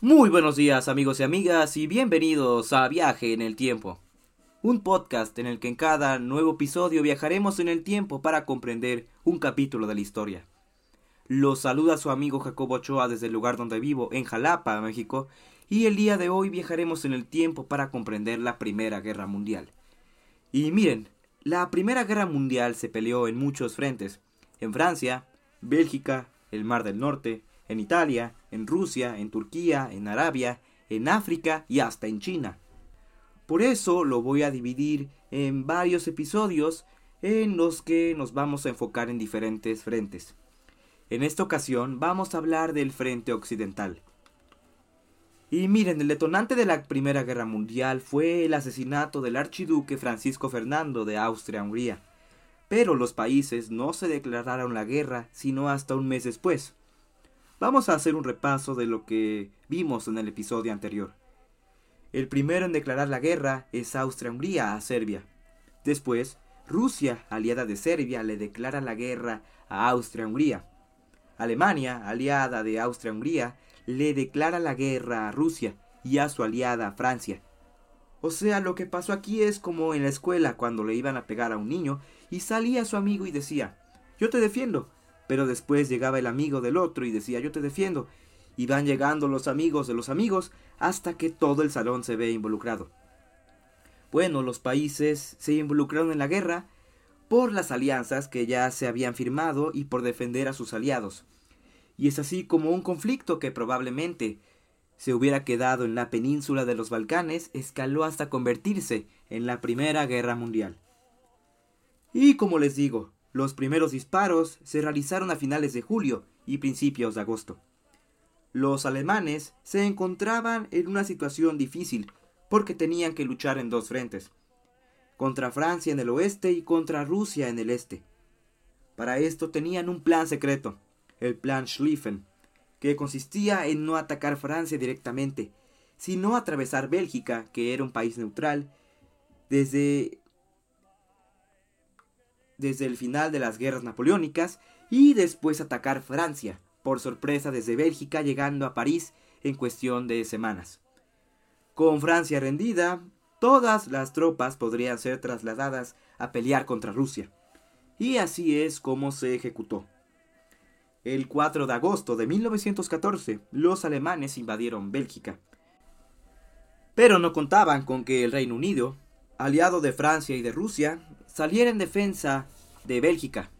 Muy buenos días amigos y amigas y bienvenidos a Viaje en el Tiempo, un podcast en el que en cada nuevo episodio viajaremos en el tiempo para comprender un capítulo de la historia. Los saluda su amigo Jacobo Ochoa desde el lugar donde vivo, en Jalapa, México, y el día de hoy viajaremos en el tiempo para comprender la Primera Guerra Mundial. Y miren, la Primera Guerra Mundial se peleó en muchos frentes, en Francia, Bélgica, el Mar del Norte, en Italia, en Rusia, en Turquía, en Arabia, en África y hasta en China. Por eso lo voy a dividir en varios episodios en los que nos vamos a enfocar en diferentes frentes. En esta ocasión vamos a hablar del frente occidental. Y miren, el detonante de la Primera Guerra Mundial fue el asesinato del archiduque Francisco Fernando de Austria-Hungría. Pero los países no se declararon la guerra sino hasta un mes después. Vamos a hacer un repaso de lo que vimos en el episodio anterior. El primero en declarar la guerra es Austria-Hungría a Serbia. Después, Rusia, aliada de Serbia, le declara la guerra a Austria-Hungría. Alemania, aliada de Austria-Hungría, le declara la guerra a Rusia y a su aliada Francia. O sea, lo que pasó aquí es como en la escuela cuando le iban a pegar a un niño y salía su amigo y decía, yo te defiendo, pero después llegaba el amigo del otro y decía yo te defiendo, y van llegando los amigos de los amigos hasta que todo el salón se ve involucrado. Bueno, los países se involucraron en la guerra por las alianzas que ya se habían firmado y por defender a sus aliados. Y es así como un conflicto que probablemente se hubiera quedado en la península de los Balcanes escaló hasta convertirse en la Primera Guerra Mundial. Y como les digo, los primeros disparos se realizaron a finales de julio y principios de agosto. Los alemanes se encontraban en una situación difícil porque tenían que luchar en dos frentes, contra Francia en el oeste y contra Rusia en el este. Para esto tenían un plan secreto, el plan Schlieffen, que consistía en no atacar Francia directamente, sino atravesar Bélgica, que era un país neutral, desde desde el final de las guerras napoleónicas y después atacar Francia, por sorpresa desde Bélgica llegando a París en cuestión de semanas. Con Francia rendida, todas las tropas podrían ser trasladadas a pelear contra Rusia. Y así es como se ejecutó. El 4 de agosto de 1914, los alemanes invadieron Bélgica. Pero no contaban con que el Reino Unido, aliado de Francia y de Rusia, saliera en defensa de Bélgica,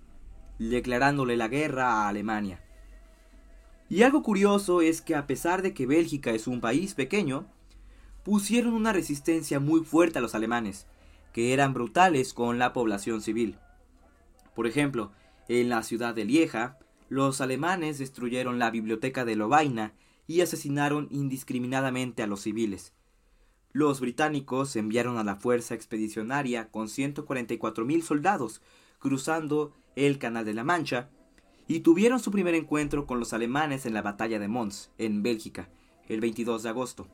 declarándole la guerra a Alemania. Y algo curioso es que a pesar de que Bélgica es un país pequeño, pusieron una resistencia muy fuerte a los alemanes, que eran brutales con la población civil. Por ejemplo, en la ciudad de Lieja, los alemanes destruyeron la biblioteca de Lovaina y asesinaron indiscriminadamente a los civiles, los británicos enviaron a la fuerza expedicionaria con 144.000 soldados cruzando el Canal de la Mancha y tuvieron su primer encuentro con los alemanes en la batalla de Mons, en Bélgica, el 22 de agosto.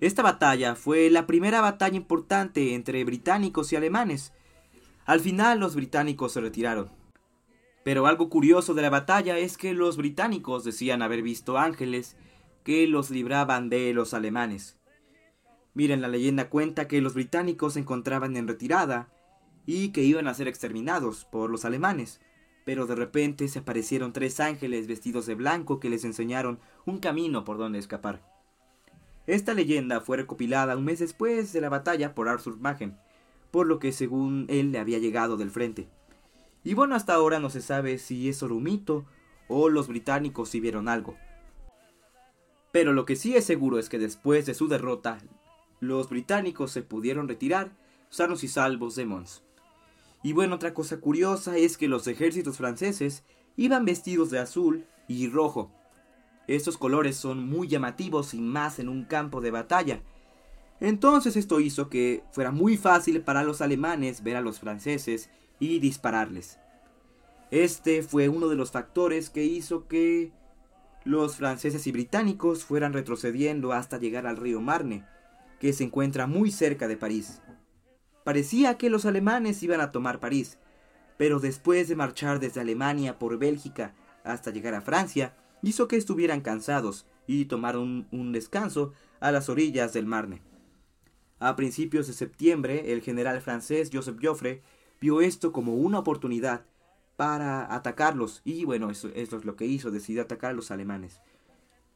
Esta batalla fue la primera batalla importante entre británicos y alemanes. Al final los británicos se retiraron. Pero algo curioso de la batalla es que los británicos decían haber visto ángeles que los libraban de los alemanes. Miren, la leyenda cuenta que los británicos se encontraban en retirada y que iban a ser exterminados por los alemanes, pero de repente se aparecieron tres ángeles vestidos de blanco que les enseñaron un camino por donde escapar. Esta leyenda fue recopilada un mes después de la batalla por Arthur Machen, por lo que según él le había llegado del frente. Y bueno, hasta ahora no se sabe si es solo mito o los británicos sí vieron algo. Pero lo que sí es seguro es que después de su derrota, los británicos se pudieron retirar sanos y salvos de Mons. Y bueno, otra cosa curiosa es que los ejércitos franceses iban vestidos de azul y rojo. Estos colores son muy llamativos y más en un campo de batalla. Entonces esto hizo que fuera muy fácil para los alemanes ver a los franceses y dispararles. Este fue uno de los factores que hizo que los franceses y británicos fueran retrocediendo hasta llegar al río Marne, que se encuentra muy cerca de París. Parecía que los alemanes iban a tomar París, pero después de marchar desde Alemania por Bélgica hasta llegar a Francia, hizo que estuvieran cansados y tomaron un descanso a las orillas del Marne. A principios de septiembre, el general francés Joseph Joffre vio esto como una oportunidad para atacarlos y bueno, eso, es lo que hizo, decidió atacar a los alemanes.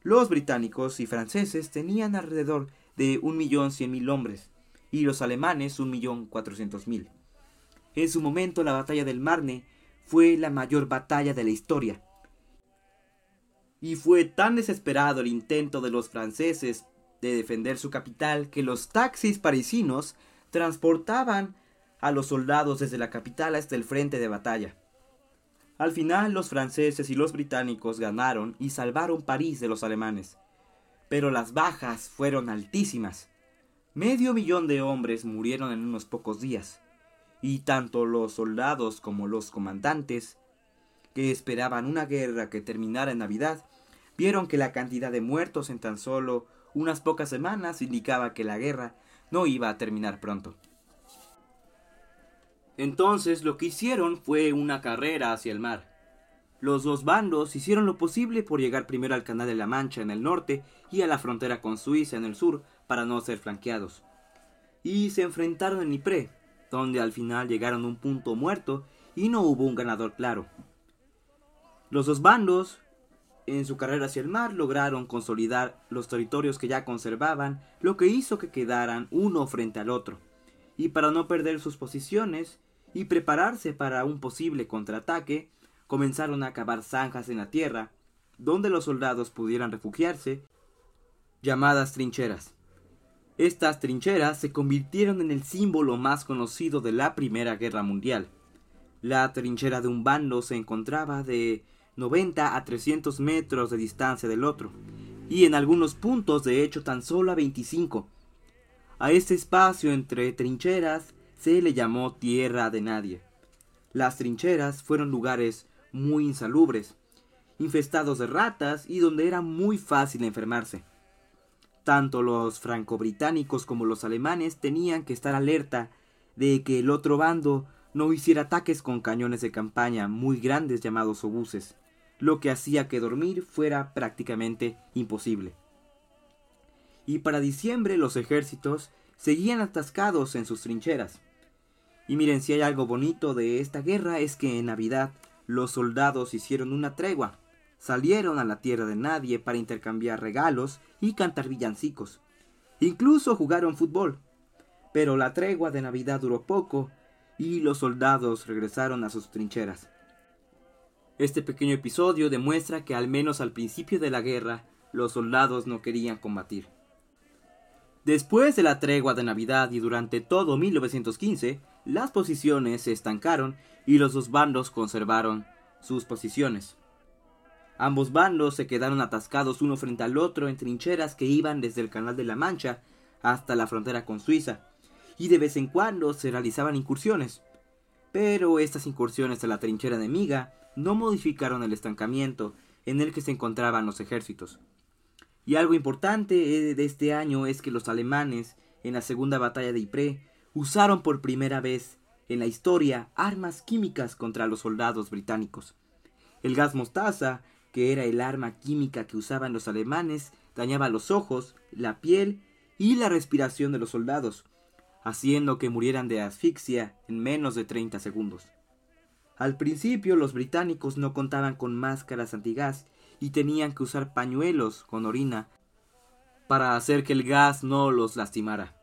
Los británicos y franceses tenían alrededor de 1.100.000 hombres y los alemanes 1.400.000. En su momento la batalla del Marne fue la mayor batalla de la historia. Y fue tan desesperado el intento de los franceses de defender su capital que los taxis parisinos transportaban a los soldados desde la capital hasta el frente de batalla. Al final los franceses y los británicos ganaron y salvaron París de los alemanes. Pero las bajas fueron altísimas. Medio millón de hombres murieron en unos pocos días, y tanto los soldados como los comandantes, que esperaban una guerra que terminara en Navidad, vieron que la cantidad de muertos en tan solo unas pocas semanas indicaba que la guerra no iba a terminar pronto. Entonces lo que hicieron fue una carrera hacia el mar. Los dos bandos hicieron lo posible por llegar primero al Canal de la Mancha en el norte y a la frontera con Suiza en el sur para no ser flanqueados. Y se enfrentaron en Ypres, donde al final llegaron a un punto muerto y no hubo un ganador claro. Los dos bandos, en su carrera hacia el mar, lograron consolidar los territorios que ya conservaban, lo que hizo que quedaran uno frente al otro. Y para no perder sus posiciones, y prepararse para un posible contraataque, comenzaron a cavar zanjas en la tierra, donde los soldados pudieran refugiarse, llamadas trincheras. Estas trincheras se convirtieron en el símbolo más conocido de la Primera Guerra Mundial. La trinchera de un bando se encontraba de 90 a 300 metros de distancia del otro, y en algunos puntos de hecho tan solo a 25. A este espacio entre trincheras se le llamó tierra de nadie. Las trincheras fueron lugares muy insalubres, infestados de ratas y donde era muy fácil enfermarse. Tanto los franco-británicos como los alemanes tenían que estar alerta de que el otro bando no hiciera ataques con cañones de campaña muy grandes llamados obuses, lo que hacía que dormir fuera prácticamente imposible. Y para diciembre los ejércitos seguían atascados en sus trincheras. Y miren, si hay algo bonito de esta guerra es que en Navidad los soldados hicieron una tregua, salieron a la tierra de nadie para intercambiar regalos y cantar villancicos. Incluso jugaron fútbol. Pero la tregua de Navidad duró poco y los soldados regresaron a sus trincheras. Este pequeño episodio demuestra que al menos al principio de la guerra los soldados no querían combatir. Después de la tregua de Navidad y durante todo 1915, las posiciones se estancaron y los dos bandos conservaron sus posiciones. Ambos bandos se quedaron atascados uno frente al otro en trincheras que iban desde el Canal de la Mancha hasta la frontera con Suiza, y de vez en cuando se realizaban incursiones. Pero estas incursiones a la trinchera enemiga no modificaron el estancamiento en el que se encontraban los ejércitos. Y algo importante de este año es que los alemanes, en la segunda batalla de Ypres, usaron por primera vez en la historia armas químicas contra los soldados británicos. El gas mostaza, que era el arma química que usaban los alemanes, dañaba los ojos, la piel y la respiración de los soldados, haciendo que murieran de asfixia en menos de 30 segundos. Al principio los británicos no contaban con máscaras antigás y tenían que usar pañuelos con orina para hacer que el gas no los lastimara.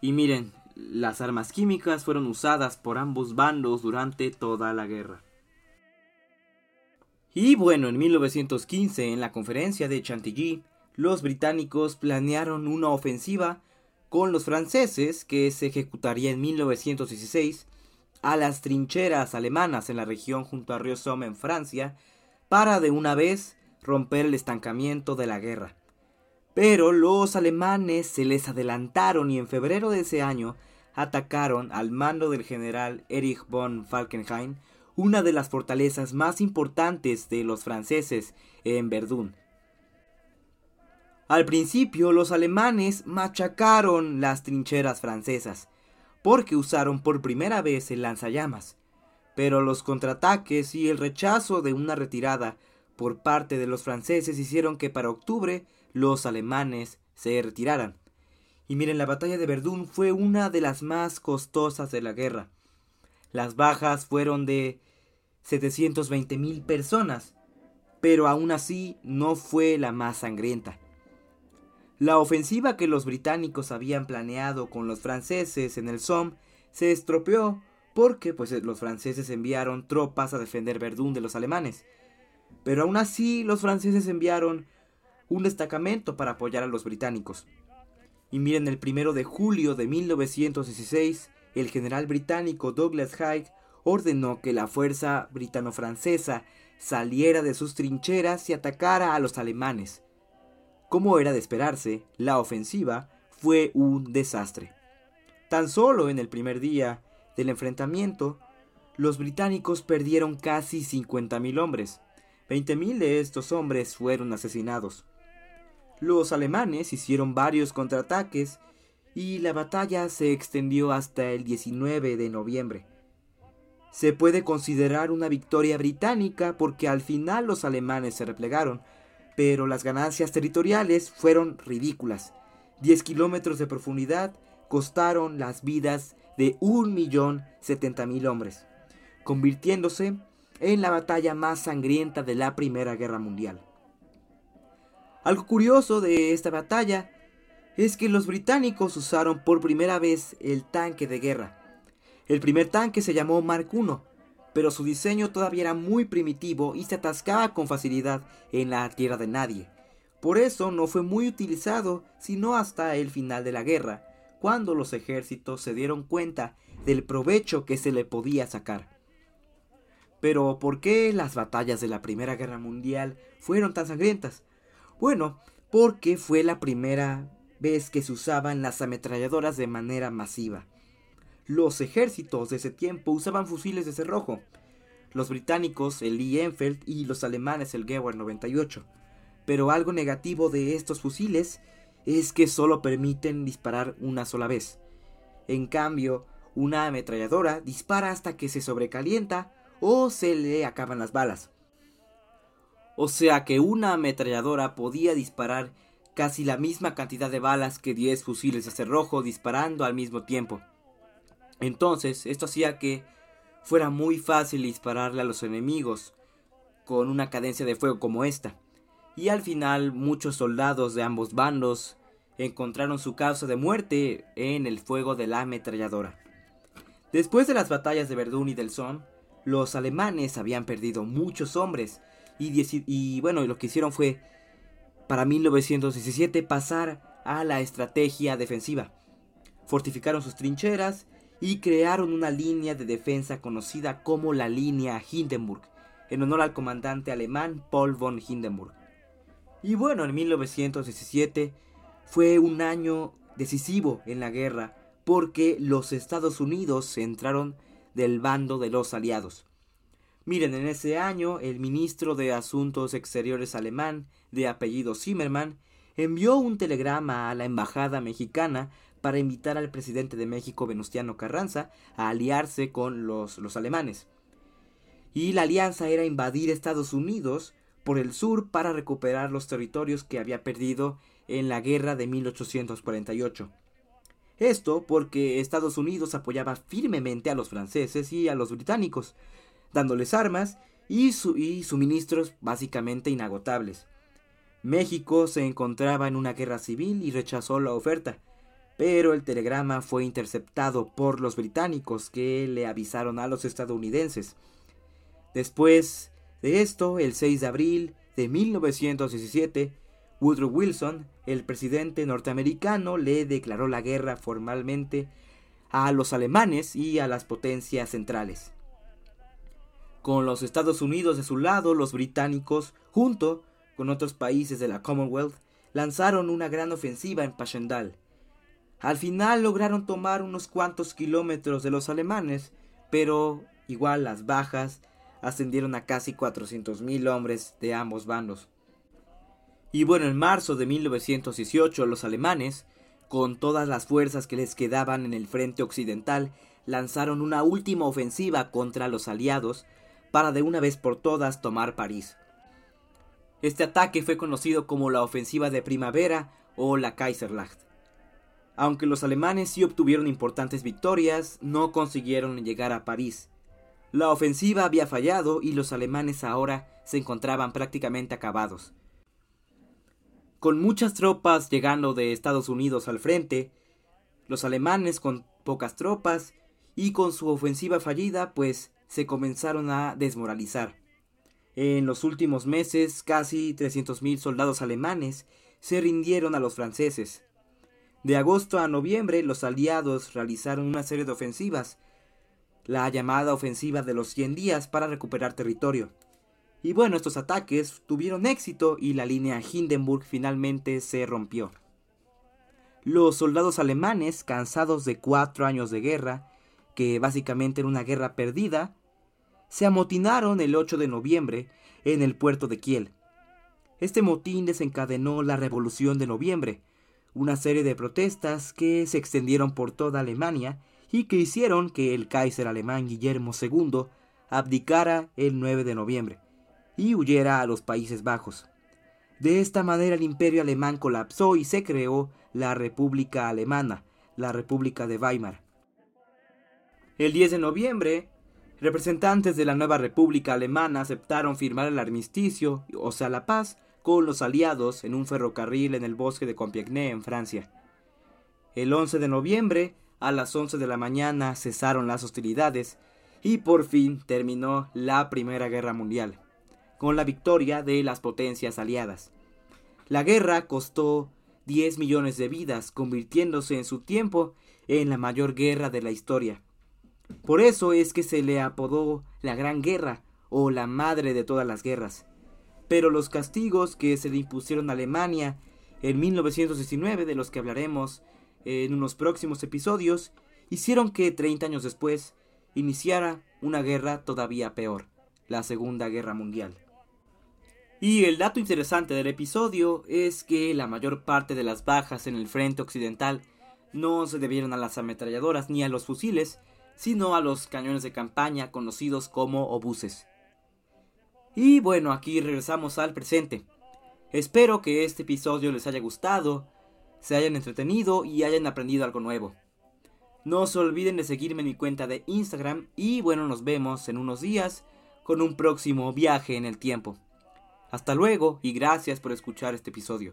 Y miren, las armas químicas fueron usadas por ambos bandos durante toda la guerra. Y bueno, en 1915, en la conferencia de Chantilly, los británicos planearon una ofensiva con los franceses que se ejecutaría en 1916 a las trincheras alemanas en la región junto a río Somme en Francia para de una vez romper el estancamiento de la guerra. Pero los alemanes se les adelantaron y en febrero de ese año atacaron al mando del general Erich von Falkenhayn una de las fortalezas más importantes de los franceses en Verdún. Al principio los alemanes machacaron las trincheras francesas, porque usaron por primera vez el lanzallamas, pero los contraataques y el rechazo de una retirada por parte de los franceses hicieron que para octubre los alemanes se retiraran. Y miren, la batalla de Verdún fue una de las más costosas de la guerra. Las bajas fueron de 720 mil personas, pero aún así no fue la más sangrienta. La ofensiva que los británicos habían planeado con los franceses en el Somme se estropeó porque pues, los franceses enviaron tropas a defender Verdún de los alemanes. Pero aún así los franceses enviaron un destacamento para apoyar a los británicos. Y miren, el primero de julio de 1916, el general británico Douglas Haig ordenó que la fuerza britano-francesa saliera de sus trincheras y atacara a los alemanes. Como era de esperarse, la ofensiva fue un desastre. Tan solo en el primer día del enfrentamiento, los británicos perdieron casi 50.000 hombres. 20.000 de estos hombres fueron asesinados. Los alemanes hicieron varios contraataques y la batalla se extendió hasta el 19 de noviembre. Se puede considerar una victoria británica porque al final los alemanes se replegaron, pero las ganancias territoriales fueron ridículas. 10 kilómetros de profundidad costaron las vidas de 1.070.000 hombres, convirtiéndose en la batalla más sangrienta de la Primera Guerra Mundial. Algo curioso de esta batalla es que los británicos usaron por primera vez el tanque de guerra. El primer tanque se llamó Mark I, pero su diseño todavía era muy primitivo y se atascaba con facilidad en la tierra de nadie. Por eso no fue muy utilizado sino hasta el final de la guerra, cuando los ejércitos se dieron cuenta del provecho que se le podía sacar. Pero ¿por qué las batallas de la Primera Guerra Mundial fueron tan sangrientas? Bueno, porque fue la primera vez que se usaban las ametralladoras de manera masiva. Los ejércitos de ese tiempo usaban fusiles de cerrojo. Los británicos, el Lee Enfield, y los alemanes, el Gewehr 98. Pero algo negativo de estos fusiles es que solo permiten disparar una sola vez. En cambio, una ametralladora dispara hasta que se sobrecalienta o se le acaban las balas. O sea que una ametralladora podía disparar casi la misma cantidad de balas que 10 fusiles de cerrojo disparando al mismo tiempo. Entonces, esto hacía que fuera muy fácil dispararle a los enemigos con una cadencia de fuego como esta. Y al final muchos soldados de ambos bandos encontraron su causa de muerte en el fuego de la ametralladora. Después de las batallas de Verdún y del Somme, los alemanes habían perdido muchos hombres y, bueno, lo que hicieron fue, para 1917, pasar a la estrategia defensiva. Fortificaron sus trincheras y crearon una línea de defensa conocida como la línea Hindenburg, en honor al comandante alemán Paul von Hindenburg. Y bueno, en 1917 fue un año decisivo en la guerra porque los Estados Unidos entraron del bando de los aliados. Miren, en ese año el ministro de Asuntos Exteriores alemán, de apellido Zimmermann, envió un telegrama a la embajada mexicana para invitar al presidente de México, Venustiano Carranza, a aliarse con los, los alemanes. Y la alianza era invadir Estados Unidos por el sur para recuperar los territorios que había perdido en la guerra de 1848. Esto porque Estados Unidos apoyaba firmemente a los franceses y a los británicos, dándoles armas y, suministros básicamente inagotables. México se encontraba en una guerra civil y rechazó la oferta, pero el telegrama fue interceptado por los británicos que le avisaron a los estadounidenses. Después de esto, el 6 de abril de 1917, Woodrow Wilson, el presidente norteamericano, le declaró la guerra formalmente a los alemanes y a las potencias centrales. Con los Estados Unidos de su lado, los británicos, junto con otros países de la Commonwealth, lanzaron una gran ofensiva en Passchendaele. Al final lograron tomar unos cuantos kilómetros de los alemanes, pero igual las bajas ascendieron a casi 400.000 hombres de ambos bandos. Y bueno, en marzo de 1918 los alemanes, con todas las fuerzas que les quedaban en el frente occidental, lanzaron una última ofensiva contra los aliados para de una vez por todas tomar París. Este ataque fue conocido como la ofensiva de primavera o la Kaiserlacht. Aunque los alemanes sí obtuvieron importantes victorias, no consiguieron llegar a París. La ofensiva había fallado y los alemanes ahora se encontraban prácticamente acabados. Con muchas tropas llegando de Estados Unidos al frente, los alemanes con pocas tropas y con su ofensiva fallida pues se comenzaron a desmoralizar. En los últimos meses casi 300.000 soldados alemanes se rindieron a los franceses. De agosto a noviembre los aliados realizaron una serie de ofensivas, la llamada ofensiva de los 100 días para recuperar territorio. Y bueno, estos ataques tuvieron éxito y la línea Hindenburg finalmente se rompió. Los soldados alemanes, cansados de cuatro años de guerra, que básicamente era una guerra perdida, se amotinaron el 8 de noviembre en el puerto de Kiel. Este motín desencadenó la Revolución de Noviembre, una serie de protestas que se extendieron por toda Alemania y que hicieron que el Kaiser alemán Guillermo II abdicara el 9 de noviembre y huyera a los Países Bajos. De esta manera el imperio alemán colapsó y se creó la República Alemana, la República de Weimar. El 10 de noviembre, representantes de la nueva República Alemana aceptaron firmar el armisticio, o sea, la paz, con los aliados en un ferrocarril en el bosque de Compiègne, en Francia. El 11 de noviembre, a las 11 de la mañana, cesaron las hostilidades y por fin terminó la Primera Guerra Mundial, con la victoria de las potencias aliadas. La guerra costó 10 millones de vidas, convirtiéndose en su tiempo en la mayor guerra de la historia. Por eso es que se le apodó la Gran Guerra o la madre de todas las guerras pero los castigos que se le impusieron a Alemania en 1919, de los que hablaremos en unos próximos episodios, hicieron que 30 años después iniciara una guerra todavía peor, la Segunda Guerra Mundial. Y el dato interesante del episodio es que la mayor parte de las bajas en el frente occidental no se debieron a las ametralladoras ni a los fusiles, sino a los cañones de campaña conocidos como obuses. Y bueno, aquí regresamos al presente. Espero que este episodio les haya gustado, se hayan entretenido y hayan aprendido algo nuevo. No se olviden de seguirme en mi cuenta de Instagram y bueno, nos vemos en unos días con un próximo viaje en el tiempo. Hasta luego y gracias por escuchar este episodio.